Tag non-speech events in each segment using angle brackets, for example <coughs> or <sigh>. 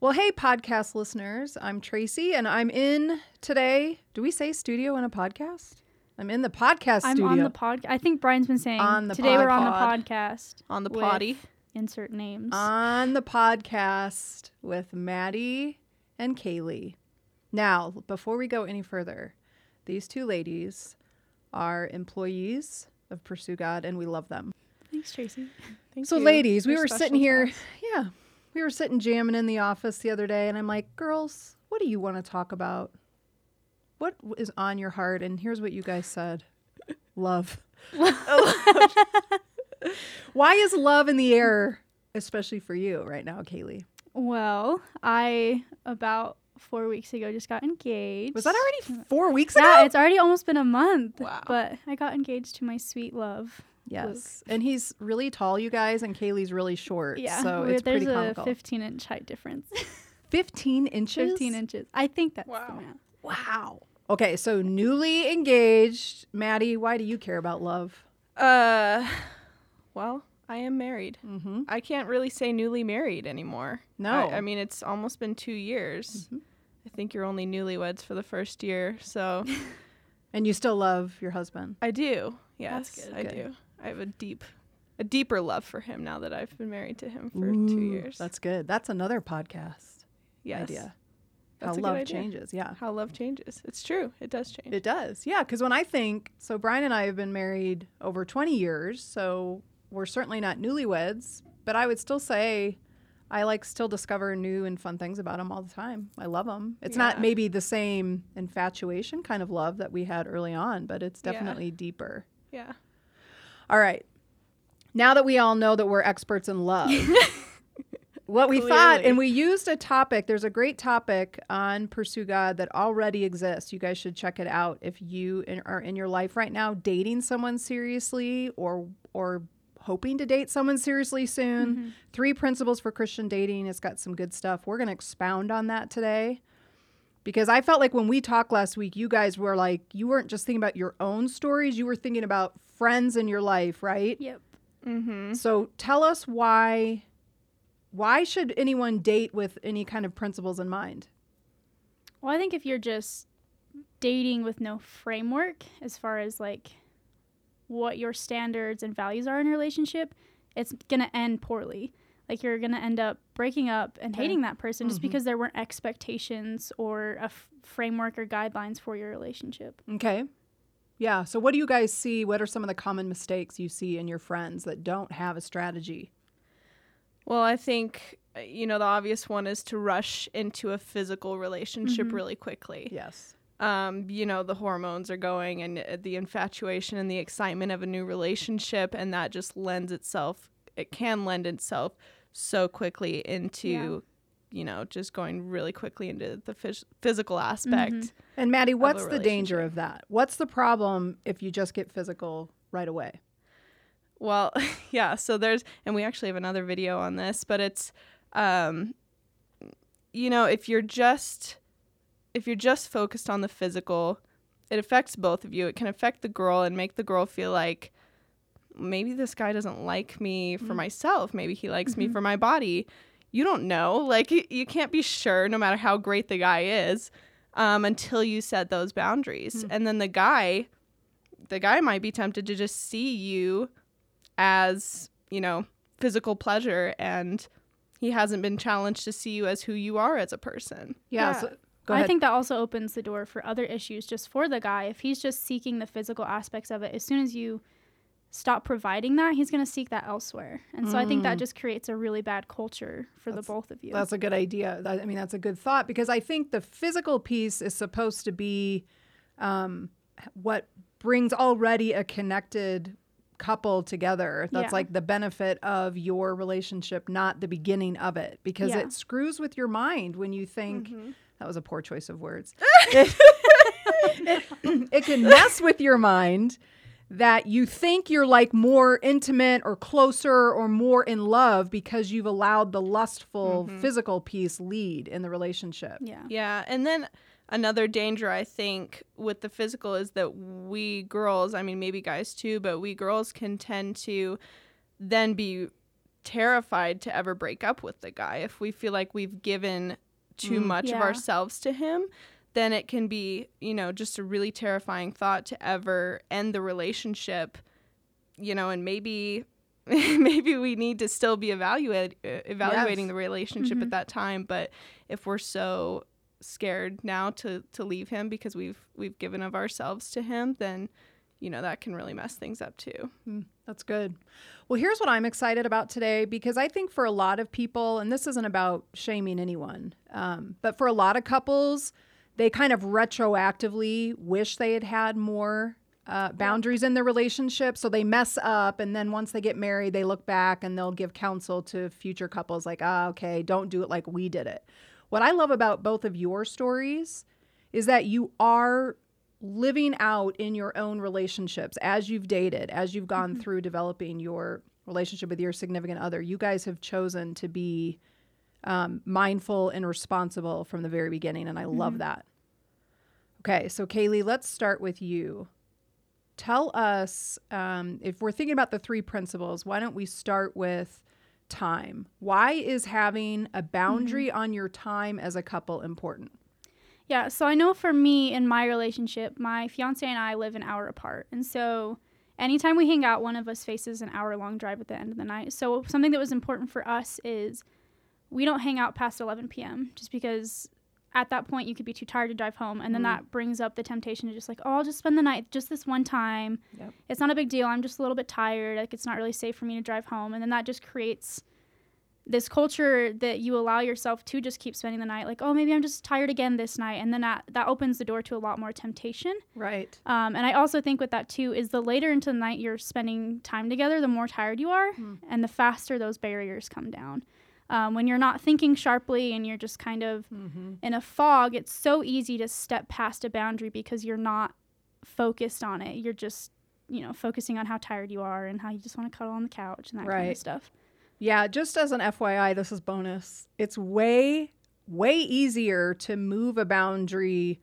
Well, hey, podcast listeners. I'm Tracy, and I'm in today. Do we say studio in a podcast? I'm in the podcast I'm studio. on the podcast. I think Brian's been saying On the today we're on the podcast. On the with potty. Insert names. on the podcast with Maddie and Kaylee. Now, before we go any further, these two ladies are employees of Pursue God, and we love them. Thanks, Tracy. Thank So, you. ladies, we You're were special sitting here. us. Yeah, we were sitting jamming in the office the other day, and I'm like, girls, what do you want to talk about? What is on your heart? And here's what you guys said love. <laughs> Why is love in the air, especially for you right now, Kaylee? Well, I about four weeks ago just got engaged. Was that already four weeks ago? Yeah, it's already almost been a month. Wow. But I got engaged to my sweet love. Yes. And he's really tall, you guys, and Kaylee's really short. Yeah. So we- it's there's pretty a 15 inch height difference. <laughs> 15 inches? 15 inches. I think that's Wow. the math. Wow. Okay, so newly engaged. Maddie, why do you care about love? Uh, well, I am married. Mm-hmm. I can't really say newly married anymore. No. I, I mean, it's almost been two years. I think you're only newlyweds for the first year, so <laughs> And you still love your husband. I do. Yes, good. I Good. do. I have a deep, a deeper love for him now that I've been married to him for two years. That's good. That's another podcast yes. idea. That's How love changes. Yeah. How love changes. It's true. It does change. It does. Yeah. Because when I think, so Brian and I have been married over 20 years. So we're certainly not newlyweds, but I would still say I like still discover new and fun things about him all the time. I love him. It's not maybe the same infatuation kind of love that we had early on, but it's Yeah. definitely deeper. yeah. All right. Now that we all know that we're experts in love, <laughs> what we thought, and we used a topic, there's a great topic on Pursue God that already exists. You guys should check it out if you in, are in your life right now dating someone seriously or, or, hoping to date someone seriously soon. Mm-hmm. Three principles for christian dating. It's got some good stuff. We're going to expound on that today because i felt like when we talked last week you guys were like you weren't just thinking about your own stories you were thinking about friends in your life right Yep. Mm-hmm. so tell us why why should anyone date with any kind of principles in mind? Well, I think if you're just dating with no framework as far as like what your standards and values are in a relationship, it's going to end poorly. Like you're going to end up breaking up and Okay. hating that person just Mhm. because there weren't expectations or a f- framework or guidelines for your relationship. Okay. Yeah. So what do you guys see? What are some of the common mistakes you see in your friends that don't have a strategy? Well, I think uh, you know the obvious one is to rush into a physical relationship Mhm. really quickly. Yes. Um, you know the hormones are going and uh, the infatuation and the excitement of a new relationship, and that just lends itself. It can lend itself so quickly into, Yeah. you know, just going really quickly into the phys- physical aspect. Mhm. And Maddie, what's the danger of that? What's the problem if you just get physical right away? Well, <laughs> yeah, so there's and we actually have another video on this, but it's um you know, if you're just if you're just focused on the physical, it affects both of you. It can affect the girl and make the girl feel like maybe this guy doesn't like me for mm. myself, maybe he likes me mm-hmm. for my body. You don't know. Like you, you can't be sure no matter how great the guy is um until you set those boundaries. Hmm. And then the guy the guy might be tempted to just see you as, you know, physical pleasure and he hasn't been challenged to see you as who you are as a person. Yeah. Yeah. So, go I think that also opens the door for other issues just for the guy. If he's just seeking the physical aspects of it, as soon as you stop providing that, he's going to seek that elsewhere. And so I think that just creates a really bad culture for the both of you. That's a good idea. That- I mean, that's a good thought because I think the physical piece is supposed to be um, what brings already a connected couple together. That's Yeah. like the benefit of your relationship, not the beginning of it, because Yeah. it screws with your mind when you think. Mm-hmm. That was a poor choice of words. <laughs> <laughs> it, it, <coughs> it can mess with your mind that you think you're like more intimate or closer or more in love because you've allowed the lustful physical piece lead in the relationship. yeah. Yeah, and then another danger I think with the physical is that we girls, I mean maybe guys too, but we girls can tend to then be terrified to ever break up with the guy. If we feel like we've given too Mm. much of ourselves to him, then it can be, you know, just a really terrifying thought to ever end the relationship, you know, and maybe <laughs> maybe we need to still be evaluate, uh, evaluating Yes. the relationship Mhm. at that time, but if we're so scared now to to leave him because we've we've given of ourselves to him, then you know, that can really mess things up too. Mm, that's good. Well, here's what I'm excited about today because I think for a lot of people, and this isn't about shaming anyone, um, but for a lot of couples, they kind of retroactively wish they had had more uh, boundaries in their relationship. So they mess up. And then once they get married, they look back and they'll give counsel to future couples like, ah, okay, don't do it like we did it. What I love about both of your stories is that you are living out in your own relationships as you've dated, as you've gone through developing your relationship with your significant other. You guys have chosen to be um, mindful and responsible from the very beginning, and I love that. Okay, so Kaylee, let's start with you. Tell us um, if we're thinking about the three principles, why don't we start with time? Why is having a boundary on your time as a couple important? Yeah, so I know for me in my relationship, my fiance and I live an hour apart. And so anytime we hang out, one of us faces an hour long drive at the end of the night. So something that was important for us is we don't hang out past 11 p.m. just because at that point you could be too tired to drive home. And then Mm. that brings up the temptation to just like, oh, I'll just spend the night just this one time. Yep. It's not a big deal. I'm just a little bit tired. Like it's not really safe for me to drive home. And then that just creates this culture that you allow yourself to just keep spending the night like oh maybe i'm just tired again this night and then that, that opens the door to a lot more temptation Right. um, and i also think with that too is the later into the night you're spending time together the more tired you are Hmm. and the faster those barriers come down um, when you're not thinking sharply and you're just kind of Mm-hmm. in a fog it's so easy to step past a boundary because you're not focused on it you're just you know focusing on how tired you are and how you just want to cuddle on the couch and that kind of stuff Yeah, just as an FYI, this is bonus. It's way, way easier to move a boundary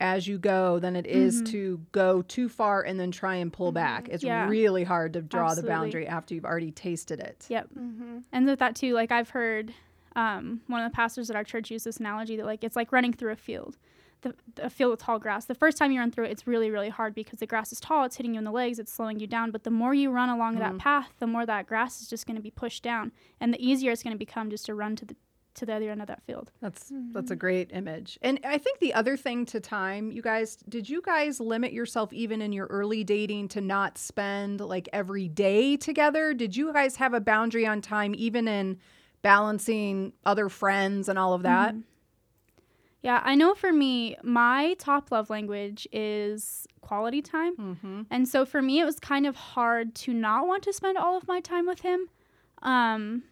as you go than it is Mhm. to go too far and then try and pull back. It's Yeah. really hard to draw Absolutely. the boundary after you've already tasted it. Yep. Mm-hmm. And with that too, like I've heard um, one of the pastors at our church use this analogy that like it's like running through a field, the, a field with tall grass. The first time you run through it, it's really really hard because the grass is tall, it's hitting you in the legs, it's slowing you down. But the more you run along that Mhm. path, the more that grass is just going to be pushed down, and the easier it's going to become just to run to the to the other end of that field. That's that's a great image. And I think the other thing to time, you guys, did you guys limit yourself even in your early dating to not spend like every day together? Did you guys have a boundary on time even in balancing other friends and all of that? Mhm. Yeah, I know for me, my top love language is quality time. Mm-hmm. And so for me, it was kind of hard to not want to spend all of my time with him. Um,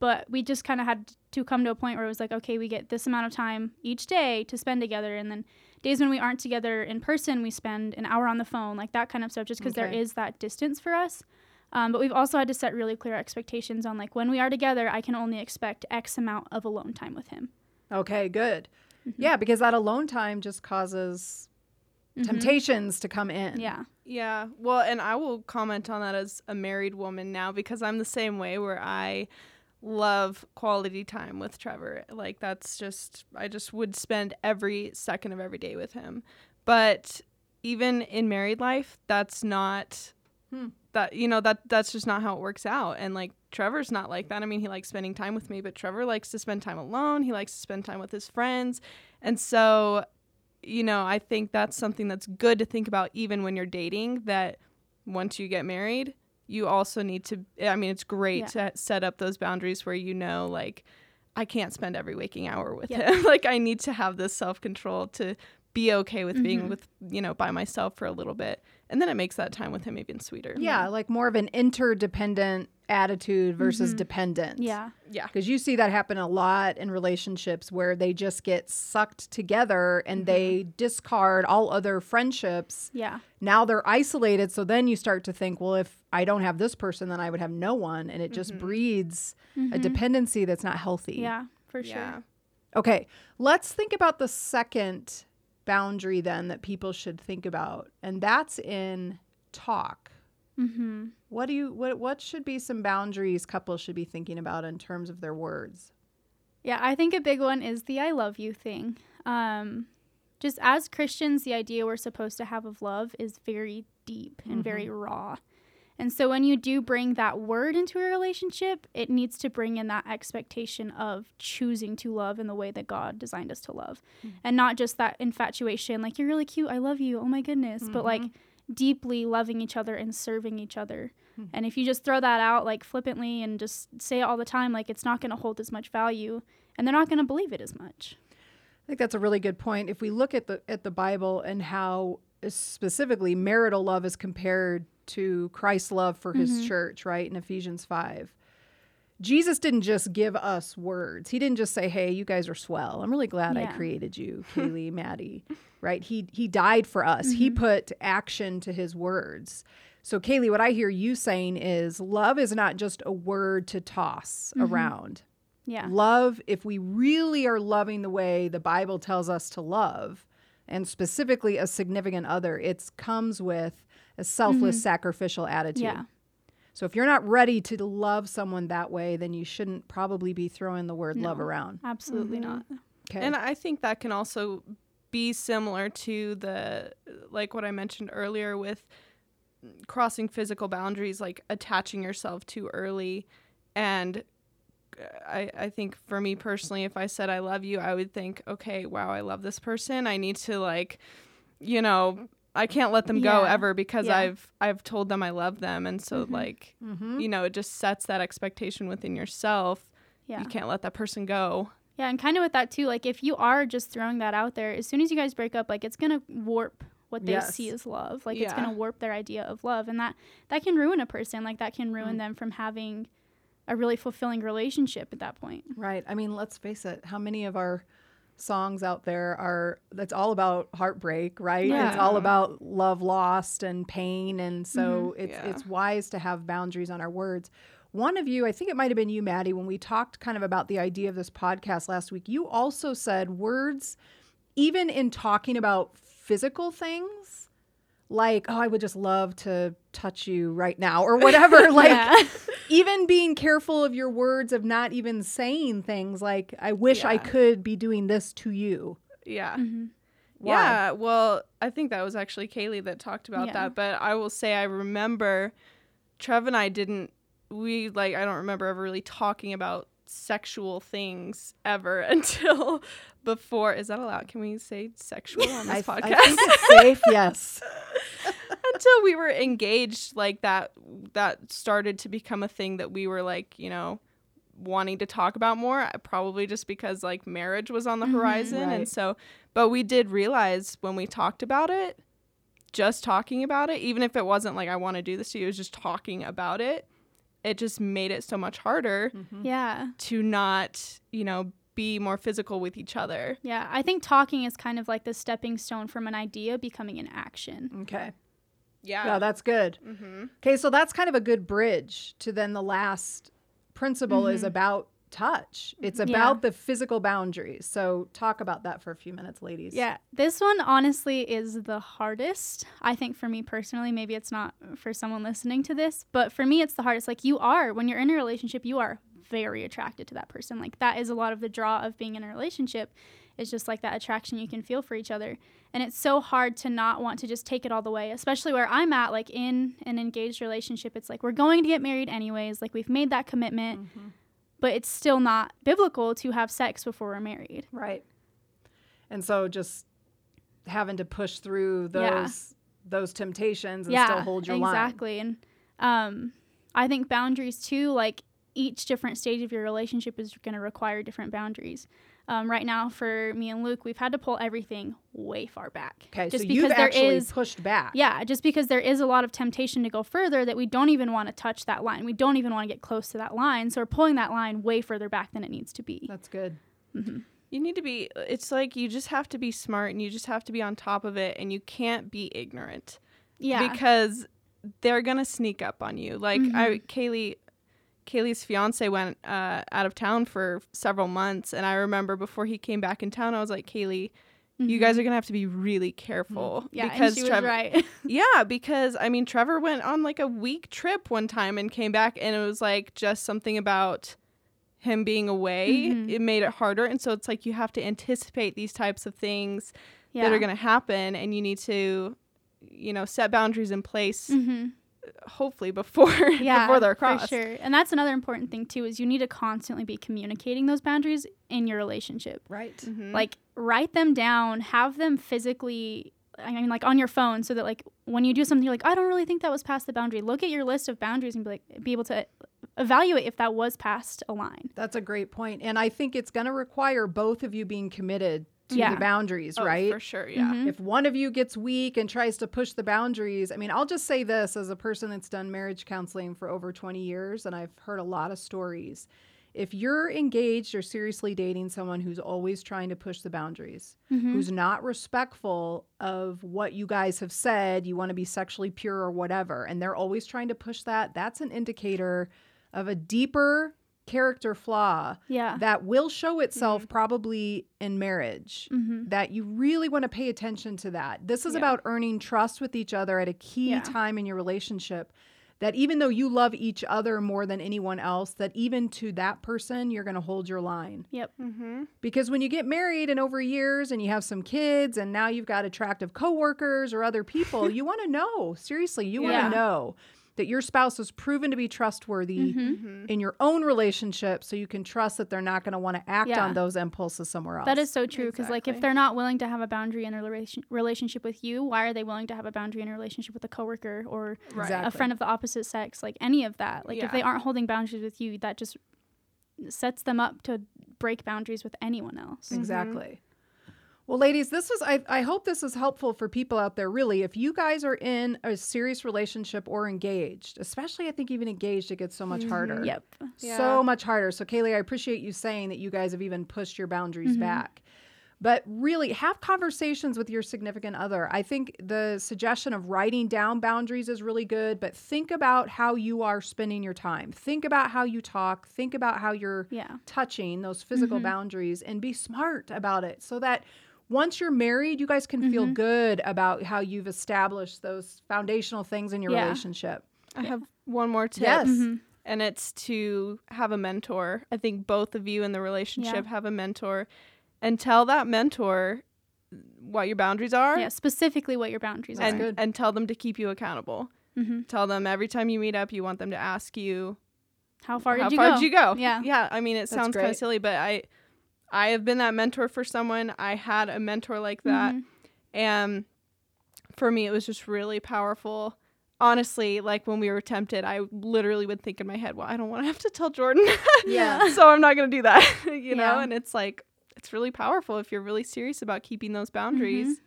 but we just kind of had to come to a point where it was like, okay, we get this amount of time each day to spend together. And then days when we aren't together in person, we spend an hour on the phone, like that kind of stuff, just because there Okay. is that distance for us. Um, but we've also had to set really clear expectations on like when we are together, I can only expect X amount of alone time with him. Okay, good. Mhm. Yeah, because that alone time just causes Mhm. temptations to come in. Yeah. Yeah. Well, and I will comment on that as a married woman now because I'm the same way where I love quality time with Trevor. Like that's just I just would spend every second of every day with him. But even in married life, that's not Hmm. that you know that that's just not how it works out. And like Trevor's not like that. I mean, he likes spending time with me, but Trevor likes to spend time alone. He likes to spend time with his friends. And so you know, I think that's something that's good to think about even when you're dating that once you get married, you also need to I mean, it's great to set up those boundaries where you know like I can't spend every waking hour with Yeah. him. <laughs> like I need to have this self-control to be okay with being Mhm. with, you know, by myself for a little bit. And then it makes that time with him even sweeter. Yeah, like more of an interdependent attitude versus Mhm. dependent. Yeah. Yeah. Because you see that happen a lot in relationships where they just get sucked together and they discard all other friendships. Yeah. Now they're isolated. So then you start to think, well, if I don't have this person, then I would have no one. And it just Mhm. breeds a Mhm. dependency that's not healthy. Yeah, for sure. Yeah. Okay, let's think about the second boundary then that people should think about, and that's in talk. Mm-hmm. What do you what what should be some boundaries couples should be thinking about in terms of their words? Yeah, I think a big one is the I love you thing. Um, just as Christians, the idea we're supposed to have of love is very deep and very raw. And so when you do bring that word into a relationship, it needs to bring in that expectation of choosing to love in the way that God designed us to love. Mm-hmm. And not just that infatuation, like, you're really cute, I love you, oh my goodness, but like mm-hmm. deeply loving each other and serving each other. Mm-hmm. And if you just throw that out like flippantly and just say it all the time, like it's not going to hold as much value and they're not going to believe it as much. I think that's a really good point. If we look at the at the Bible and how specifically marital love is compared to Christ's love for his mm-hmm. church, right? In Ephesians 5. Jesus didn't just give us words. He didn't just say, "Hey, you guys are swell. I'm really glad I created you, <laughs> Kaylee, Maddie." Right? He he died for us. He mm-hmm. put action to his words. So, Kaylee, what I hear you saying is love is not just a word to toss mm-hmm. around. Yeah. Love, if we really are loving the way the Bible tells us to love, and specifically a significant other, it comes with a selfless, mm-hmm. sacrificial attitude. Yeah. So if you're not ready to love someone that way, then you shouldn't probably be throwing the word love around. Absolutely mm-hmm. not. Okay. And I think that can also be similar to the like what I mentioned earlier with crossing physical boundaries, like attaching yourself too early. And I, I think for me personally, if I said I love you, I would think, okay, wow, I love this person. I need to like, you know, I can't let them go Yeah. ever because Yeah. I've I've told them I love them, and so like, Mhm. you know, it just sets that expectation within yourself. Yeah. You can't let that person go. Yeah, and kind of with that too, like if you are just throwing that out there, as soon as you guys break up, like it's gonna warp what they Yes. see as love. Like it's gonna warp their idea of love, and that that can ruin a person. Like that can ruin them from having a really fulfilling relationship at that point. Right. I mean, let's face it. How many of our songs out there are that's all about heartbreak, right? It's all about love lost and pain and so mm-hmm. it's Yeah. it's wise to have boundaries on our words. One of you, I think it might have been you, Maddie, when we talked kind of about the idea of this podcast last week, you also said words, even in talking about physical things, like, oh, I would just love to touch you right now or whatever. <laughs> like, Yeah. even being careful of your words of not even saying things like i wish i could be doing this to you Yeah. Mm-hmm. Yeah, well, I think that was actually Kaylee that talked about Yeah. that. But I will say, I remember Trev and I didn't, we like, I don't remember ever really talking about sexual things ever <laughs> until before. Is that allowed? Can we say sexual on this I podcast? think it's safe <laughs> yes until we were engaged, like that, that started to become a thing that we were like, you know, wanting to talk about more uh, probably just because like marriage was on the horizon Right. and so but we did realize when we talked about it just talking about it even if it wasn't like i want to do this to you it was just talking about it it just made it so much harder Yeah. to not you know be more physical with each other Yeah. I think talking is kind of like the stepping stone from an idea becoming an action. okay yeah yeah that's good mm-hmm. okay so that's kind of a good bridge to then the last principle is about touch it's Yeah. about the physical boundaries so talk about that for a few minutes ladies Yeah, this one honestly is the hardest. I think for me personally, maybe it's not for someone listening to this, but for me, it's the hardest. Like, you are, when you're in a relationship, you are very attracted to that person. Like, that is a lot of the draw of being in a relationship, It's just like that attraction you can feel for each other. And it's so hard to not want to just take it all the way, especially where I'm at, like in an engaged relationship. It's like, we're going to get married anyways. Like, we've made that commitment, mm-hmm. But it's still not biblical to have sex before we're married. right and so just having to push through those Yeah. those temptations and still hold your line exactly and um i think boundaries too like each different stage of your relationship is going to require different boundaries um, right now for me and luke we've had to pull everything way far back. Okay, just so because you've there actually is pushed back. yeah just because there is a lot of temptation to go further that we don't even want to touch that line. We don't even want to get close to that line so we're pulling that line way further back than it needs to be. That's good. you need to be it's like you just have to be smart and you just have to be on top of it and you can't be ignorant. Yeah. Because they're gonna sneak up on you. Like I, Kaylee, Kaylee's fiance went uh, out of town for several months, and I remember before he came back in town, I was like, Kaylee, you guys are gonna have to be really careful Yeah, because she was Trevor, right. <laughs> <laughs> yeah, because I mean, Trevor went on like a week trip one time and came back, and it was like just something about him being away. Mhm. It made it harder, and so it's like you have to anticipate these types of things yeah. that are going to happen, and you need to, you know, set boundaries in place. Hopefully before <laughs> Yeah, before they're for crossed. sure. And that's another important thing too is you need to constantly be communicating those boundaries in your relationship. Right. Mhm. Like write them down, have them physically I mean like on your phone so that like when you do something you're like I don't really think that was past the boundary. Look at your list of boundaries and be like be able to evaluate if that was past a line. That's a great point. And I think it's going to require both of you being committed to Yeah. the boundaries, Oh, right? for sure, yeah. Mhm. If one of you gets weak and tries to push the boundaries, I mean, I'll just say this as a person that's done marriage counseling for over 20 years and I've heard a lot of stories. If you're engaged or seriously dating someone who's always trying to push the boundaries, Mhm. who's not respectful of what you guys have said, you want to be sexually pure or whatever, and they're always trying to push that, that's an indicator of a deeper character flaw Yeah. that will show itself probably in marriage Mhm. that you really want to pay attention to that. This is Yeah. about earning trust with each other at a key Yeah. time in your relationship. That even though you love each other more than anyone else, that even to that person, you're going to hold your line. Yep. Mm-hmm. Because when you get married and over years and you have some kids and now you've got attractive coworkers or other people, <laughs> you want to know, seriously, you want to Yeah. know that your spouse has proven to be trustworthy Mhm. Mm-hmm. in your own relationship so you can trust that they're not going to want to act Yeah. on those impulses somewhere else. That is so true because like if they're not willing to have a boundary in a relation- relationship with you, why are they willing to have a boundary in a relationship with a coworker or Exactly. a friend of the opposite sex? Like any of that. Like if they aren't holding boundaries with you, that just sets them up to break boundaries with anyone else. Exactly. Well, ladies, this was, I, I hope this is helpful for people out there. Really, if you guys are in a serious relationship or engaged, especially I think even engaged, it gets so much harder. Yep. Yeah. So much harder. So, Kaylee, I appreciate you saying that you guys have even pushed your boundaries Mhm. back. But really, have conversations with your significant other. I think the suggestion of writing down boundaries is really good, but think about how you are spending your time. Think about how you talk. Think about how you're Yeah. touching those physical Mhm. boundaries and be smart about it so that once you're married, you guys can feel Mhm. good about how you've established those foundational things in your Yeah. relationship. I have one more tip. Yes. Mhm. and it's to have a mentor. I think both of you in the relationship have a mentor and tell that mentor what your boundaries are Yeah. Specifically what your boundaries That's are. and good. and tell them to keep you accountable. hmm Tell them every time you meet up you want them to ask you How far how did you far go? did you go? Yeah. Yeah, I mean it That's sounds kind of silly but I I have been that mentor for someone. I had a mentor like that Mhm. and for me it was just really powerful. Honestly, like when we were tempted, I literally would think in my head, "Well, I don't want to have to tell Jordan." <laughs> Yeah. so I'm not going to do that, <laughs> you know? Yeah. And it's like, it's really powerful if you're really serious about keeping those boundaries.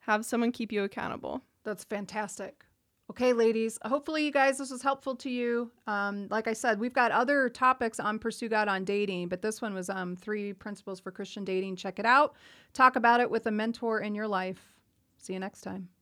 Have someone keep you accountable. That's fantastic. Okay, ladies. Hopefully, you guys, this was helpful to you. Um, like I said, we've got other topics on Pursue God on dating, but this one was um, three principles for Christian dating. Check it out. Talk about it with a mentor in your life. See you next time.